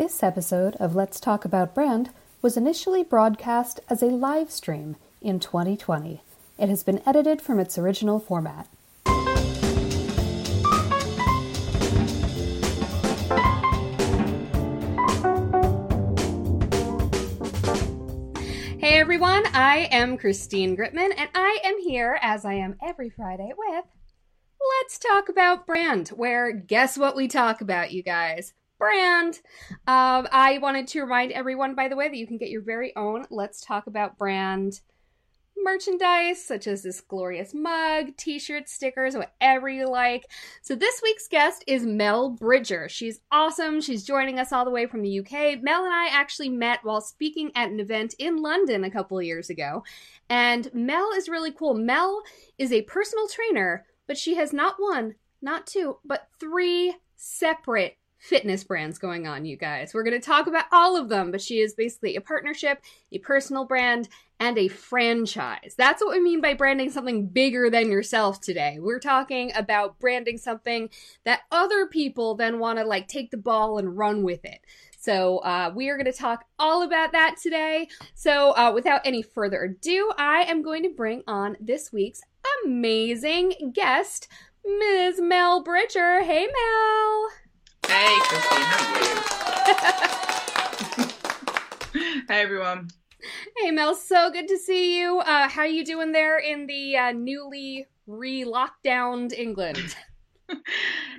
This episode of Let's Talk About Brand was initially broadcast as a live stream in 2020. It has been edited from its original format. Hey everyone, I am Christine Gritmon, and I am here, as I am every Friday, with Let's Talk About Brand, where guess what we talk about, you guys? Brand. Um, I wanted to remind everyone, by the way, that you can get your very own Let's Talk About Brand merchandise, such as this glorious mug, t shirts, stickers, whatever you like. So, this week's guest is Mel Bridger. She's awesome. She's joining us all the way from the UK. Mel and I actually met while speaking at an event in London a couple of years ago. And Mel is really cool. Mel is a personal trainer, but she has not one, not two, but three separate fitness brands going on, you guys. We're going to talk about all of them, but she is basically a partnership, a personal brand, and a franchise. That's what we mean by branding something bigger than yourself today. We're talking about branding something that other people then want to like take the ball and run with it. So, uh, we are going to talk all about that today. So, uh, without any further ado, I am going to bring on this week's amazing guest, Ms. Mel Bridger. Hey, Mel. Hey, Christine, how are you? hey, everyone. Hey Mel, so good to see you. Uh, how are you doing there in the uh, newly re-lockdowned England?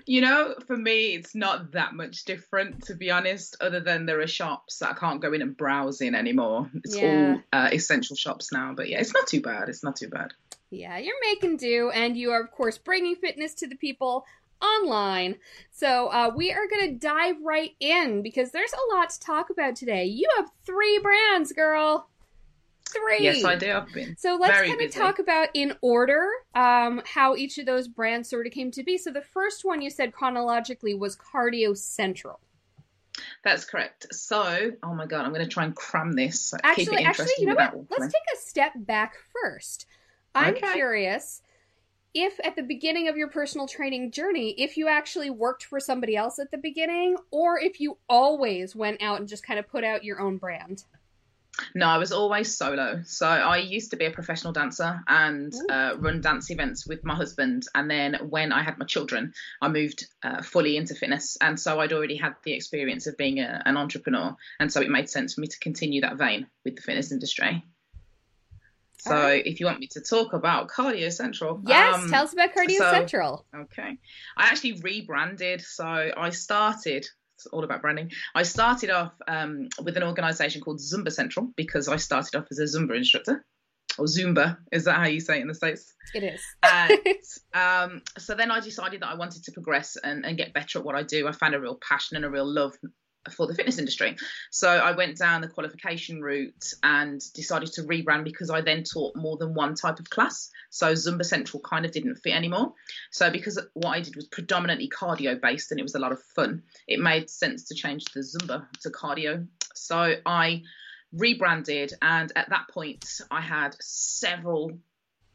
You know, for me, it's not that much different, to be honest, other than there are shops that I can't go in and browse in anymore. It's Yeah. all uh, essential shops now. But yeah, it's not too bad. It's not too bad. Yeah, you're making do, and you are of course bringing fitness to the people online. So uh, we are going to dive right in because there's a lot to talk about today. You have three brands, girl. Three. Yes, I do. I've been So let's kind of talk about in order um, how each of those brands sort of came to be. So the first one you said chronologically was Cardio Central. That's correct. So, oh my god, I'm going to try and cram this. Keep it Actually, actually, you know what? Let's take a step back first. I'm Okay. curious if at the beginning of your personal training journey, if you actually worked for somebody else at the beginning, or if you always went out and just kind of put out your own brand. No, I was always solo. So I used to be a professional dancer and uh, run dance events with my husband. And then when I had my children, I moved uh, fully into fitness. And so I'd already had the experience of being a, an entrepreneur. And so it made sense for me to continue that vein with the fitness industry. So right. if you want me to talk about Cardio Central, Yes, um, tell us about Cardio so- Central. Okay. I actually rebranded. So I started, it's all about branding. I started off um, with an organization called Zumba Central because I started off as a Zumba instructor. Or Zumba, is that how you say it in the States? It is. And um, so then I decided that I wanted to progress and, and get better at what I do. I found a real passion and a real love for the fitness industry. So I went down the qualification route and decided to rebrand because I then taught more than one type of class. So Zumba Central kind of didn't fit anymore. So because what I did was predominantly cardio based and it was a lot of fun, it made sense to change the Zumba to cardio. So I rebranded and at that point I had several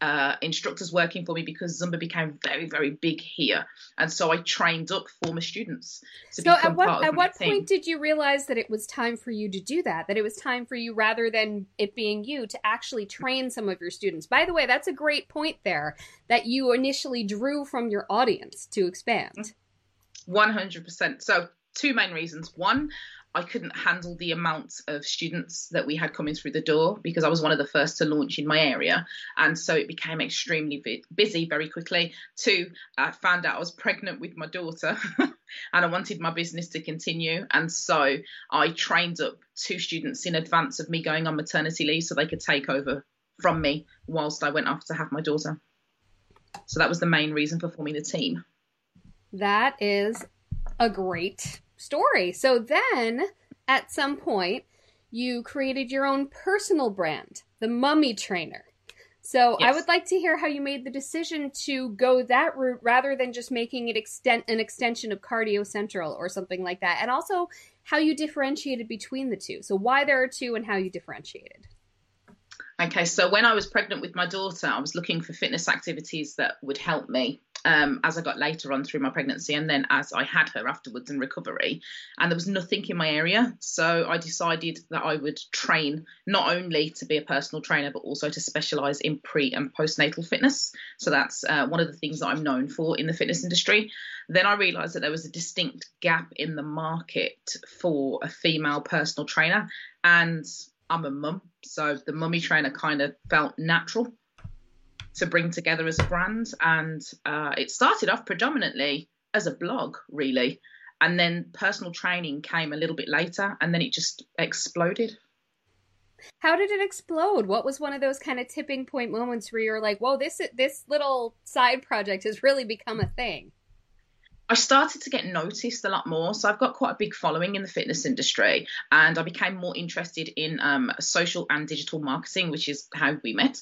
uh, instructors working for me because Zumba became very, very big here, and so I trained up former students to So at what at what team. point did you realize that it was time for you to do that? That it was time for you rather than it being you to actually train some of your students. By the way, that's a great point there that you initially drew from your audience to expand. One hundred percent. So two main reasons. One, I couldn't handle the amount of students that we had coming through the door because I was one of the first to launch in my area, and so it became extremely bu- busy very quickly. Two, I found out I was pregnant with my daughter, and I wanted my business to continue, and so I trained up two students in advance of me going on maternity leave so they could take over from me whilst I went off to have my daughter. So that was the main reason for forming the team. That is a great story. So then, at some point, you created your own personal brand, the Mummy Trainer. So yes. I would like to hear how you made the decision to go that route rather than just making it extent an extension of Cardio Central or something like that. And also how you differentiated between the two. So why there are two and how you differentiated. Okay, so when I was pregnant with my daughter, I was looking for fitness activities that would help me um, as I got later on through my pregnancy and then as I had her afterwards in recovery. And there was nothing in my area. So I decided that I would train not only to be a personal trainer, but also to specialize in pre and postnatal fitness. So that's uh, one of the things that I'm known for in the fitness industry. Then I realized that there was a distinct gap in the market for a female personal trainer. And I'm a mum, so the mummy trainer kind of felt natural to bring together as a brand. And uh, it started off predominantly as a blog, really. And then personal training came a little bit later, and then it just exploded. How did it explode? What was one of those kind of tipping point moments where you're like, "Whoa, this this little side project has really become a thing"? I started to get noticed a lot more. So I've got quite a big following in the fitness industry, and I became more interested in um, social and digital marketing, which is how we met,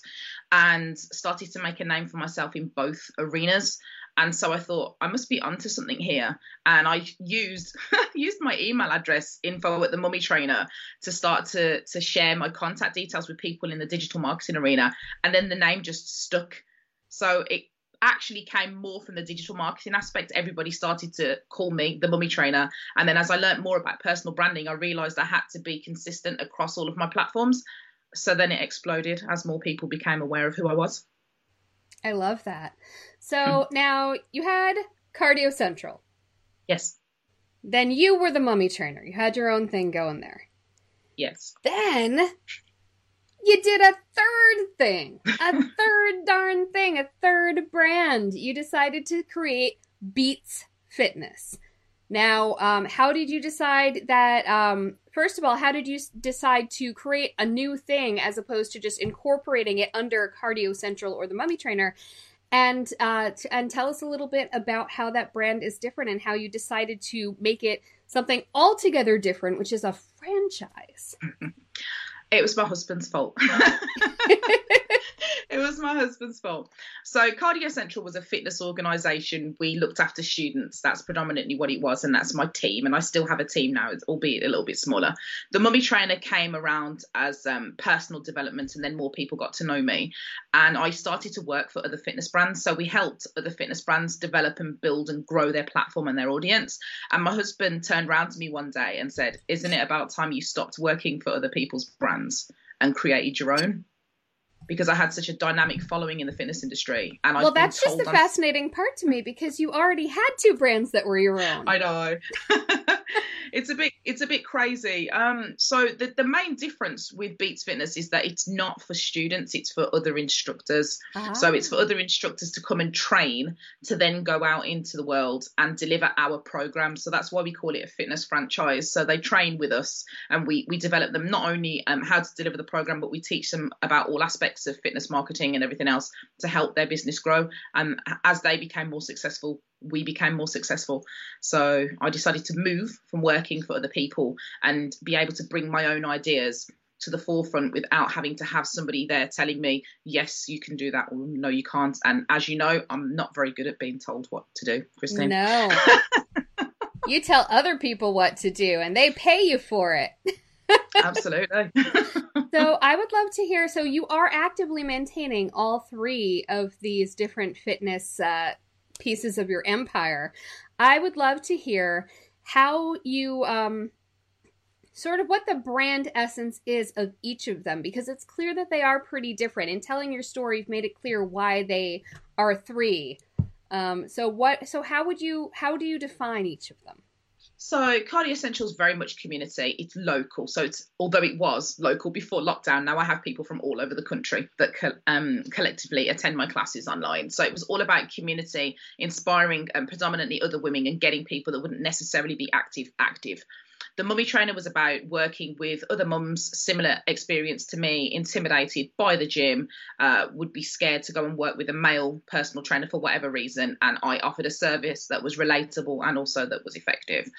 and started to make a name for myself in both arenas. And so I thought I must be onto something here, and I used used my email address info at the Mummy Trainer to start to to share my contact details with people in the digital marketing arena, and then the name just stuck. So it actually came more from the digital marketing aspect. Everybody started to call me the mummy trainer. And then as I learned more about personal branding, I realized I had to be consistent across all of my platforms. So then it exploded as more people became aware of who I was. I love that. So mm. now you had Cardio Central. Yes. Then you were the mummy trainer. You had your own thing going there. Yes. Then you did a third thing, a third darn thing, a third brand. You decided to create Beats Fitness. Now, um, how did you decide that? Um, first of all, how did you decide to create a new thing as opposed to just incorporating it under Cardio Central or the Mummy Trainer? And uh, t- and tell us a little bit about how that brand is different and how you decided to make it something altogether different, which is a franchise. It was my husband's fault. it was my husband's fault. So Cardio Central was a fitness organisation. We looked after students. That's predominantly what it was, and that's my team. And I still have a team now, albeit a little bit smaller. The Mummy Trainer came around as um, personal development, and then more people got to know me. And I started to work for other fitness brands. So we helped other fitness brands develop and build and grow their platform and their audience. And my husband turned around to me one day and said, "Isn't it about time you stopped working for other people's brands?" and created your own because I had such a dynamic following in the fitness industry. And well, that's just the I'm... fascinating part to me because you already had two brands that were your own. I know. it's a bit it's a bit crazy. Um, so the the main difference with Beats Fitness is that it's not for students; it's for other instructors. Ah. So it's for other instructors to come and train to then go out into the world and deliver our program. So that's why we call it a fitness franchise. So they train with us, and we we develop them not only um, how to deliver the program, but we teach them about all aspects of fitness marketing and everything else to help their business grow. And as they became more successful, we became more successful. So I decided to move from working for other people and be able to bring my own ideas to the forefront without having to have somebody there telling me, yes, you can do that, or no, you can't. And as you know, I'm not very good at being told what to do, Christine. No. you tell other people what to do, and they pay you for it. Absolutely. so I would love to hear. So you are actively maintaining all three of these different fitness uh, pieces of your empire. I would love to hear how you um, sort of what the brand essence is of each of them because it's clear that they are pretty different. In telling your story, you've made it clear why they are three. Um, so what? So how would you? How do you define each of them? So Cardio Essential is very much community. It's local. So it's although it was local before lockdown, now I have people from all over the country that co- um, collectively attend my classes online. So it was all about community, inspiring um, predominantly other women and getting people that wouldn't necessarily be active active. The mummy trainer was about working with other mums, similar experience to me, intimidated by the gym, uh, would be scared to go and work with a male personal trainer for whatever reason. And I offered a service that was relatable and also that was effective.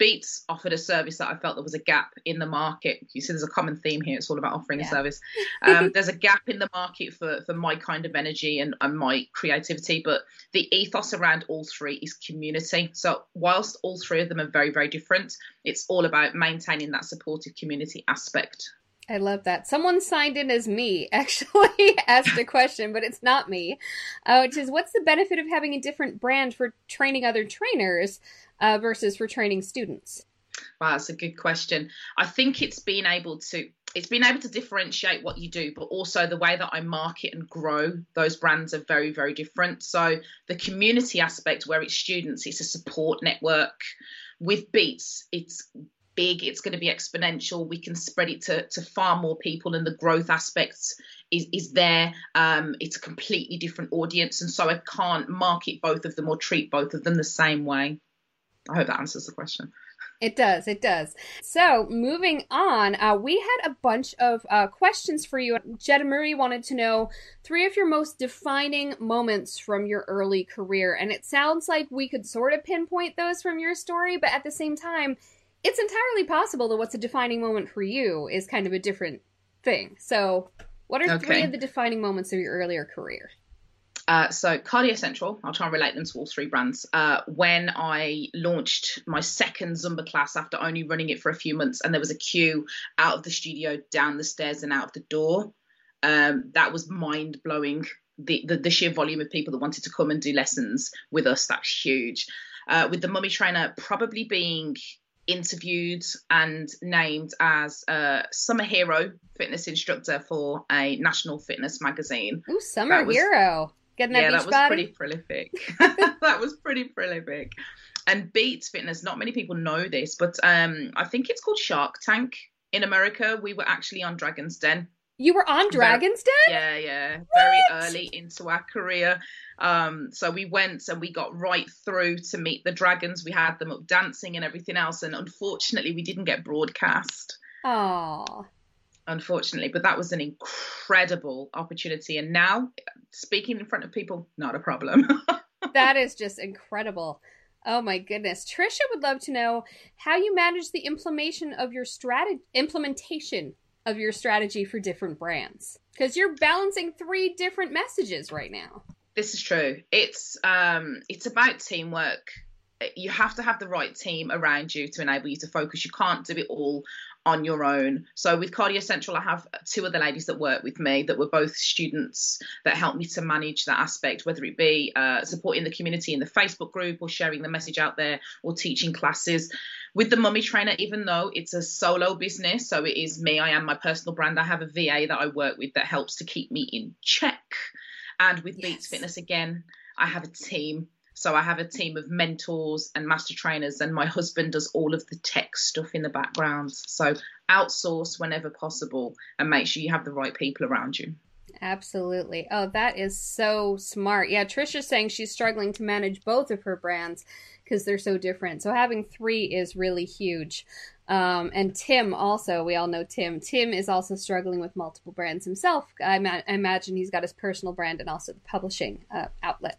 Beats offered a service that I felt there was a gap in the market. You see, there's a common theme here. It's all about offering yeah. a service. Um, there's a gap in the market for, for my kind of energy and, and my creativity, but the ethos around all three is community. So, whilst all three of them are very, very different, it's all about maintaining that supportive community aspect. I love that. Someone signed in as me, actually asked a question, but it's not me, uh, which is what's the benefit of having a different brand for training other trainers? Uh, versus for training students? Wow, that's a good question. I think it's being able to it's being able to differentiate what you do, but also the way that I market and grow those brands are very, very different. So the community aspect where it's students, it's a support network. With Beats, it's big, it's going to be exponential. We can spread it to, to far more people, and the growth aspects is, is there. Um, it's a completely different audience, and so I can't market both of them or treat both of them the same way. I hope that answers the question. It does. It does. So, moving on, uh, we had a bunch of uh, questions for you. Jetta Marie wanted to know three of your most defining moments from your early career. And it sounds like we could sort of pinpoint those from your story, but at the same time, it's entirely possible that what's a defining moment for you is kind of a different thing. So, what are okay. three of the defining moments of your earlier career? Uh, so Cardio Central, I'll try and relate them to all three brands. Uh, when I launched my second Zumba class after only running it for a few months, and there was a queue out of the studio, down the stairs, and out of the door, um, that was mind blowing. The, the, the sheer volume of people that wanted to come and do lessons with us that's huge. Uh, with the mummy trainer probably being interviewed and named as a summer hero fitness instructor for a national fitness magazine. Ooh, summer was, hero. Getting yeah, that was body? pretty prolific. that was pretty prolific. And Beats Fitness, not many people know this, but um, I think it's called Shark Tank in America. We were actually on Dragon's Den. You were on Dragon's Den? Yeah, yeah. What? Very early into our career. Um, so we went and we got right through to meet the dragons. We had them up dancing and everything else. And unfortunately, we didn't get broadcast. Oh unfortunately. But that was an incredible opportunity. And now speaking in front of people, not a problem. that is just incredible. Oh my goodness. Trisha would love to know how you manage the implementation of your strategy implementation of your strategy for different brands. Because you're balancing three different messages right now. This is true. It's um it's about teamwork you have to have the right team around you to enable you to focus. You can't do it all on your own. So with Cardio Central, I have two other ladies that work with me that were both students that helped me to manage that aspect, whether it be uh, supporting the community in the Facebook group or sharing the message out there or teaching classes. With the mummy trainer, even though it's a solo business, so it is me, I am my personal brand. I have a VA that I work with that helps to keep me in check. And with yes. Beats Fitness, again, I have a team so I have a team of mentors and master trainers, and my husband does all of the tech stuff in the background. So outsource whenever possible and make sure you have the right people around you. Absolutely. Oh, that is so smart. Yeah, Trisha's saying she's struggling to manage both of her brands because they're so different. So having three is really huge. Um, and Tim also, we all know Tim. Tim is also struggling with multiple brands himself. I, ma- I imagine he's got his personal brand and also the publishing uh, outlet.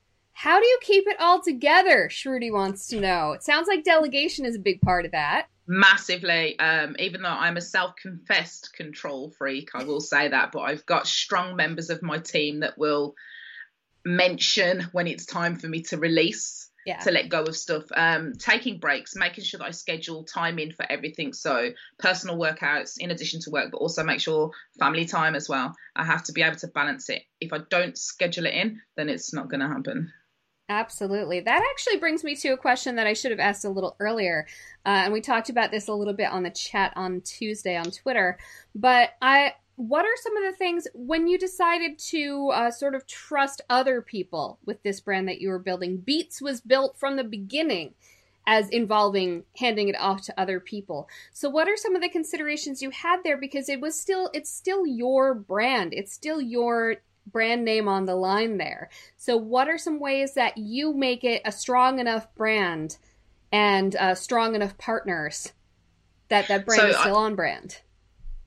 how do you keep it all together? Shruti wants to know. It sounds like delegation is a big part of that. Massively. Um, even though I'm a self confessed control freak, I will say that, but I've got strong members of my team that will mention when it's time for me to release Yeah. to let go of stuff um taking breaks making sure that i schedule time in for everything so personal workouts in addition to work but also make sure family time as well i have to be able to balance it if i don't schedule it in then it's not going to happen Absolutely. That actually brings me to a question that I should have asked a little earlier. Uh, and we talked about this a little bit on the chat on Tuesday on Twitter. But I, what are some of the things when you decided to uh, sort of trust other people with this brand that you were building? Beats was built from the beginning as involving handing it off to other people. So what are some of the considerations you had there because it was still it's still your brand. It's still your brand name on the line there. So, what are some ways that you make it a strong enough brand and uh, strong enough partners that that brand So is I- still on brand?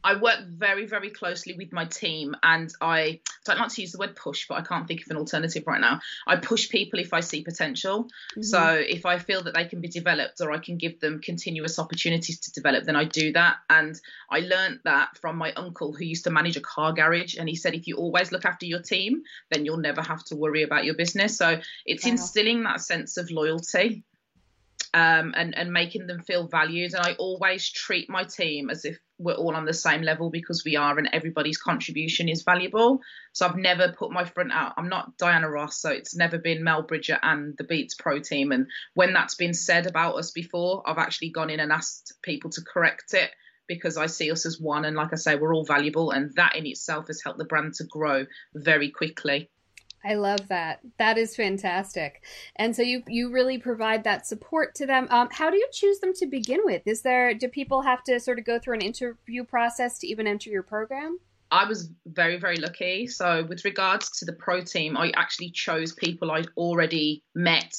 I work very, very closely with my team, and I don't like to use the word push, but I can't think of an alternative right now. I push people if I see potential. Mm-hmm. So if I feel that they can be developed or I can give them continuous opportunities to develop, then I do that. And I learned that from my uncle who used to manage a car garage, and he said if you always look after your team, then you'll never have to worry about your business. So it's Wow. instilling that sense of loyalty um, and and making them feel valued. And I always treat my team as if we're all on the same level because we are, and everybody's contribution is valuable. So I've never put my front out. I'm not Diana Ross, so it's never been Mel Bridger and the Beats Pro team. And when that's been said about us before, I've actually gone in and asked people to correct it because I see us as one. And like I say, we're all valuable, and that in itself has helped the brand to grow very quickly. I love that. That is fantastic. And so you you really provide that support to them. Um, how do you choose them to begin with? Is there do people have to sort of go through an interview process to even enter your program? I was very, very lucky. So, with regards to the pro team, I actually chose people I'd already met,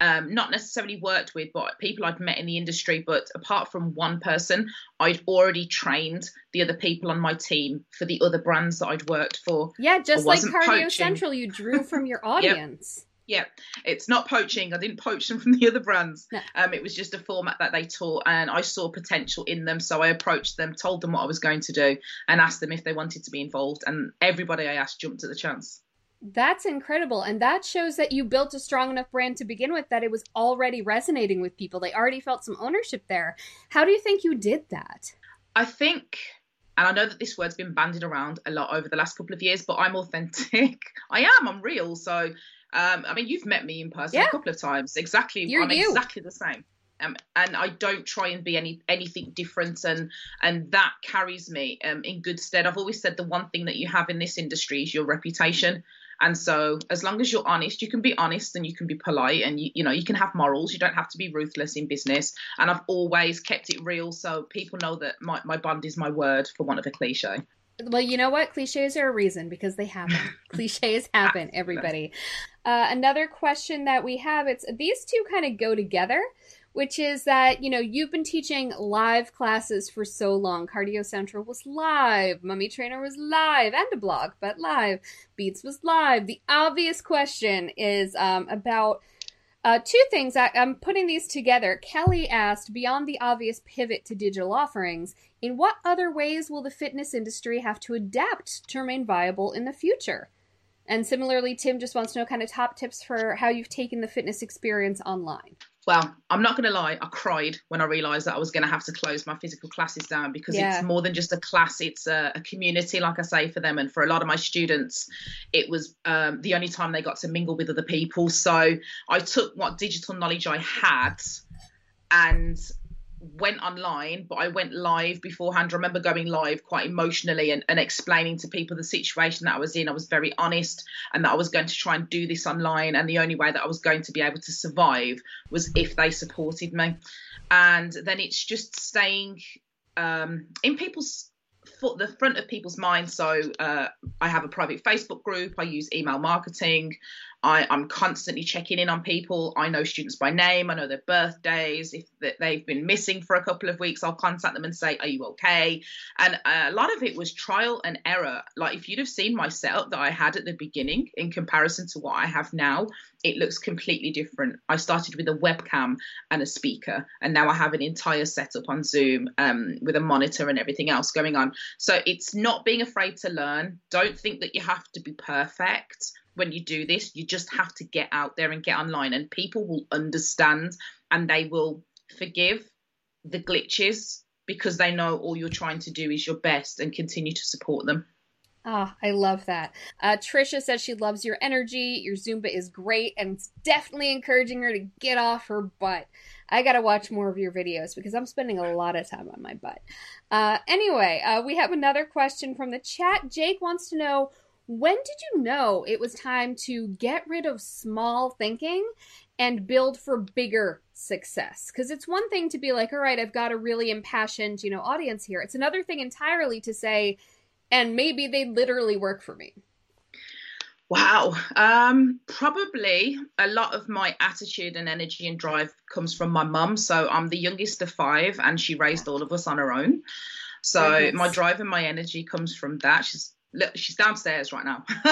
um, not necessarily worked with, but people I'd met in the industry. But apart from one person, I'd already trained the other people on my team for the other brands that I'd worked for. Yeah, just like Cardio poaching. Central, you drew from your audience. Yeah, it's not poaching. I didn't poach them from the other brands. No. Um, it was just a format that they taught, and I saw potential in them. So I approached them, told them what I was going to do, and asked them if they wanted to be involved. And everybody I asked jumped at the chance. That's incredible. And that shows that you built a strong enough brand to begin with that it was already resonating with people. They already felt some ownership there. How do you think you did that? I think, and I know that this word's been bandied around a lot over the last couple of years, but I'm authentic. I am. I'm real. So, um, I mean, you've met me in person Yeah. a couple of times. Exactly. You're I'm you. exactly the same. Um, and I don't try and be any anything different, and and that carries me um, in good stead. I've always said the one thing that you have in this industry is your reputation, and so as long as you're honest, you can be honest and you can be polite, and you you know you can have morals. You don't have to be ruthless in business. And I've always kept it real, so people know that my my bond is my word, for want of a cliche. Well, you know what? Cliches are a reason because they happen. Cliches happen, everybody. Uh, another question that we have it's these two kind of go together, which is that, you know, you've been teaching live classes for so long. Cardio Central was live, Mummy Trainer was live, and a blog, but live. Beats was live. The obvious question is um, about uh, two things. I, I'm putting these together. Kelly asked, beyond the obvious pivot to digital offerings, in what other ways will the fitness industry have to adapt to remain viable in the future? And similarly, Tim just wants to know kind of top tips for how you've taken the fitness experience online. Well, I'm not going to lie, I cried when I realised that I was going to have to close my physical classes down because Yeah. it's more than just a class, it's a, a community, like I say, for them. And for a lot of my students, it was um, the only time they got to mingle with other people. So I took what digital knowledge I had and went online, but I went live beforehand. I remember going live quite emotionally and, and explaining to people the situation that I was in. I was very honest and that I was going to try and do this online. And the only way that I was going to be able to survive was if they supported me. And then it's just staying um, in people's foot, the front of people's minds. So uh, I have a private Facebook group. I use email marketing. I, am constantly checking in on people. I know students by name. I know their birthdays. If they've been missing for a couple of weeks, I'll contact them and say, "Are you okay?" And a lot of it was trial and error. Like if you'd have seen my setup that I had at the beginning in comparison to what I have now, it looks completely different. I started with a webcam and a speaker, and now I have an entire setup on Zoom um, with a monitor and everything else going on. So it's not being afraid to learn. Don't think that you have to be perfect when you do this. You just have to get out there and get online, and people will understand and they will forgive the glitches because they know all you're trying to do is your best and continue to support them. Ah, oh, I love that. Uh, Trisha says she loves your energy. Your Zumba is great and it's definitely encouraging her to get off her butt. I gotta watch more of your videos because I'm spending a lot of time on my butt. Uh, anyway, uh, we have another question from the chat. Jake wants to know when did you know it was time to get rid of small thinking and build for bigger success? Because it's one thing to be like, all right, I've got a really impassioned, you know, audience here. It's another thing entirely to say, and maybe they literally work for me? Wow. Um, probably a lot of my attitude and energy and drive comes from my mum. So I'm the youngest of five, and she raised all of us on her own. So Goodness. my drive and my energy comes from that. She's she's downstairs right now.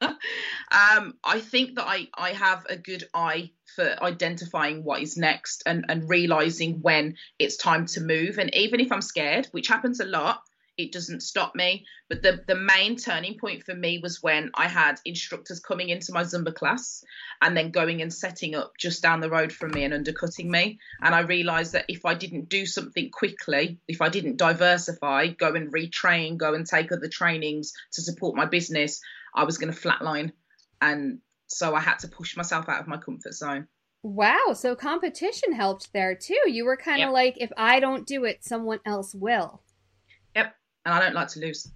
um, I think that I I have a good eye for identifying what is next and and realizing when it's time to move. And even if I'm scared, which happens a lot, it doesn't stop me. But the, the main turning point for me was when I had instructors coming into my Zumba class and then going and setting up just down the road from me and undercutting me. And I realized that if I didn't do something quickly, if I didn't diversify, go and retrain, go and take other trainings to support my business, I was going to flatline. And so I had to push myself out of my comfort zone. Wow, so competition helped there too. You were kind of yep. like, if I don't do it, someone else will and I don't like to lose.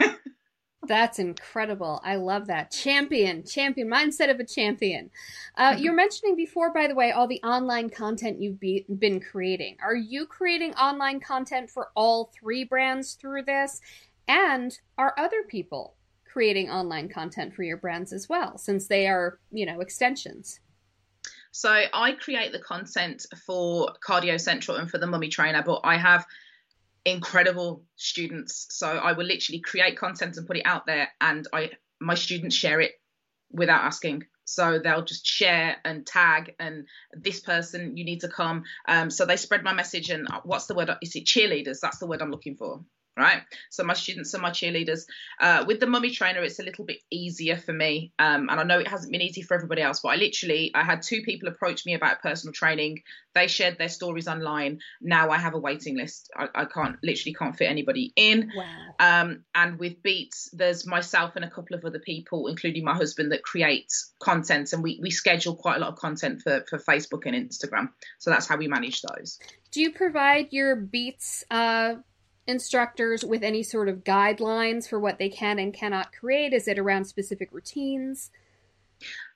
That's incredible. I love that. Champion, champion, mindset of a champion. Uh, you're mentioning before, by the way, all the online content you've be, been creating. Are you creating online content for all three brands through this? And are other people creating online content for your brands as well, since they are, you know, extensions? So I create the content for Cardio Central and for the Mummy Trainer, but I have incredible students. So I will literally create content and put it out there, and I my students share it without asking. So they'll just share and tag and this person you need to come. Um, so they spread my message and what's the word? Is it cheerleaders? That's the word I'm looking for right? So my students are my cheerleaders. Uh, with the mummy trainer, it's a little bit easier for me, um, and I know it hasn't been easy for everybody else. But I literally, I had two people approach me about personal training. They shared their stories online. Now I have a waiting list. I, I can't, literally, can't fit anybody in. Wow. Um, and with Beats, there's myself and a couple of other people, including my husband, that create content, and we we schedule quite a lot of content for for Facebook and Instagram. So that's how we manage those. Do you provide your Beats? Uh instructors with any sort of guidelines for what they can and cannot create? Is it around specific routines?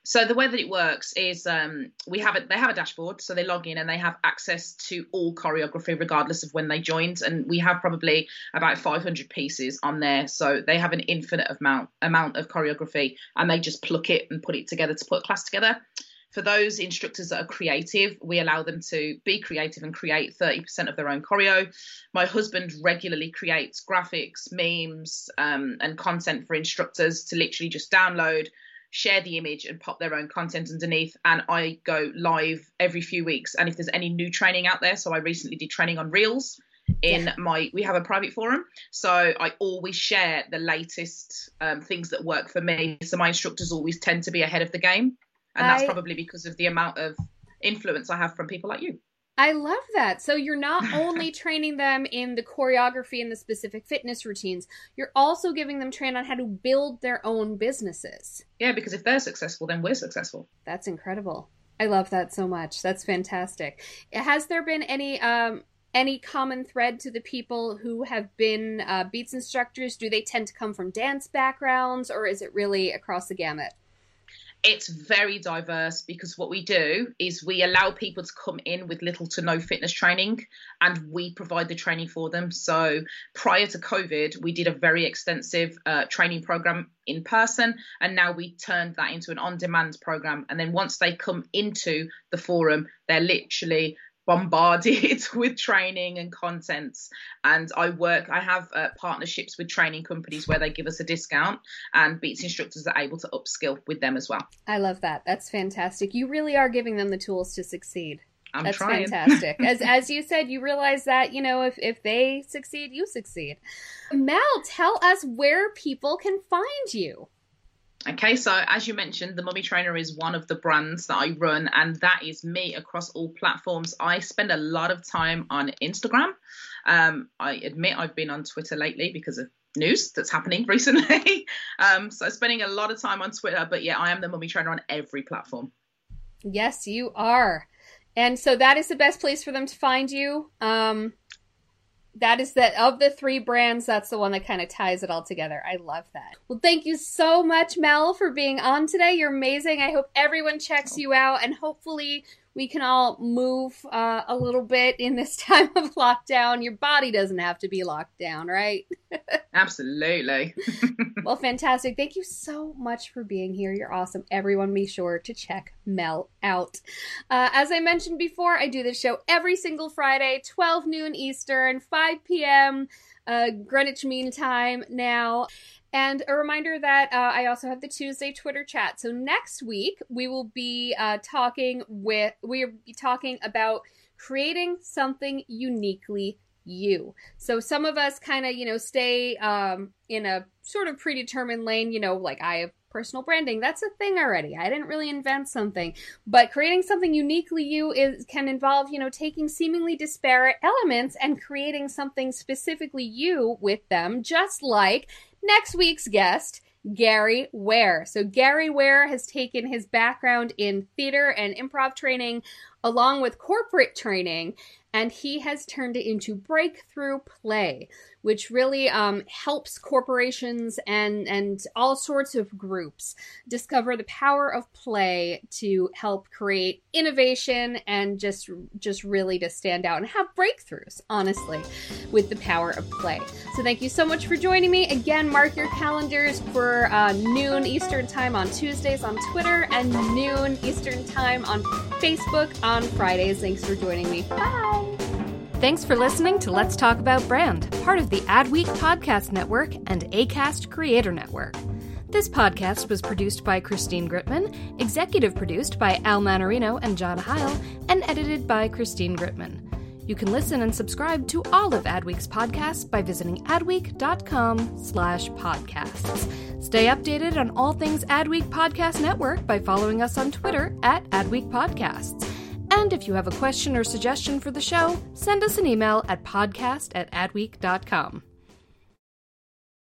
So the way that it works is um, we have it. They have a dashboard, so they log in and they have access to all choreography, regardless of when they joined. And we have probably about 500 pieces on there, so they have an infinite amount amount of choreography, and they just pluck it and put it together to put a class together for those instructors that are creative, we allow them to be creative and create 30% of their own choreo. My husband regularly creates graphics, memes, um, and content for instructors to literally just download, share the image, and pop their own content underneath. And I go live every few weeks. And if there's any new training out there, so I recently did training on Reels in yeah. my we have a private forum so i always share the latest um, things that work for me so my instructors always tend to be ahead of the game and that's I, probably because of the amount of influence I have from people like you. I love that. So you're not only training them in the choreography and the specific fitness routines, you're also giving them train on how to build their own businesses. Yeah, because if they're successful, then we're successful. That's incredible. I love that so much. That's fantastic. Has there been any um any common thread to the people who have been uh, beats instructors? Do they tend to come from dance backgrounds, or is it really across the gamut? It's very diverse because what we do is we allow people to come in with little to no fitness training and we provide the training for them. So prior to COVID, we did a very extensive uh, training program in person and now we turned that into an on demand program. And then once they come into the forum, they're literally bombarded with training and contents and i work i have uh, partnerships with training companies where they give us a discount and beats instructors are able to upskill with them as well i love that that's fantastic you really are giving them the tools to succeed I'm That's trying. fantastic. as as you said, you realize that you know if if they succeed, you succeed. Mel, tell us where people can find you. Okay, so as you mentioned, the Mummy Trainer is one of the brands that I run, and that is me across all platforms. I spend a lot of time on Instagram. Um, I admit I've been on Twitter lately because of news that's happening recently. um, so spending a lot of time on Twitter, but yeah, I am the Mummy Trainer on every platform. Yes, you are. And so that is the best place for them to find you. Um, that is that of the three brands that's the one that kind of ties it all together. I love that. Well thank you so much mel for being on today. You're amazing. I hope everyone checks you out and hopefully we can all move uh, a little bit in this time of lockdown. Your body doesn't have to be locked down, right? Absolutely. well, fantastic. Thank you so much for being here. You're awesome. Everyone, be sure to check Mel out. Uh, as I mentioned before, I do this show every single Friday, 12 noon Eastern, 5 p.m. Uh, Greenwich Mean Time now. And a reminder that uh, I also have the Tuesday Twitter chat. So next week we will be uh, talking with we will be talking about creating something uniquely you. So some of us kind of you know stay um, in a sort of predetermined lane. You know, like I have personal branding. That's a thing already. I didn't really invent something. But creating something uniquely you is can involve, you know, taking seemingly disparate elements and creating something specifically you with them, just like next week's guest, Gary Ware. So, Gary Ware has taken his background in theater and improv training along with corporate training, and he has turned it into breakthrough play, which really um, helps corporations and and all sorts of groups discover the power of play to help create innovation and just just really to stand out and have breakthroughs honestly with the power of play. So thank you so much for joining me. Again mark your calendars for uh, noon eastern time on tuesdays on twitter and noon eastern time on facebook on fridays. Thanks for joining me. Bye Thanks for listening to Let's Talk About Brand, part of the Adweek Podcast Network and ACAST Creator Network. This podcast was produced by Christine Gritmon, executive produced by Al Manarino and John Heil, and edited by Christine Gritmon. You can listen and subscribe to all of Adweek's podcasts by visiting adweek.com slash podcasts. Stay updated on all things Adweek Podcast Network by following us on Twitter at Adweek Podcasts. And if you have a question or suggestion for the show, send us an email at podcast at adweek.com.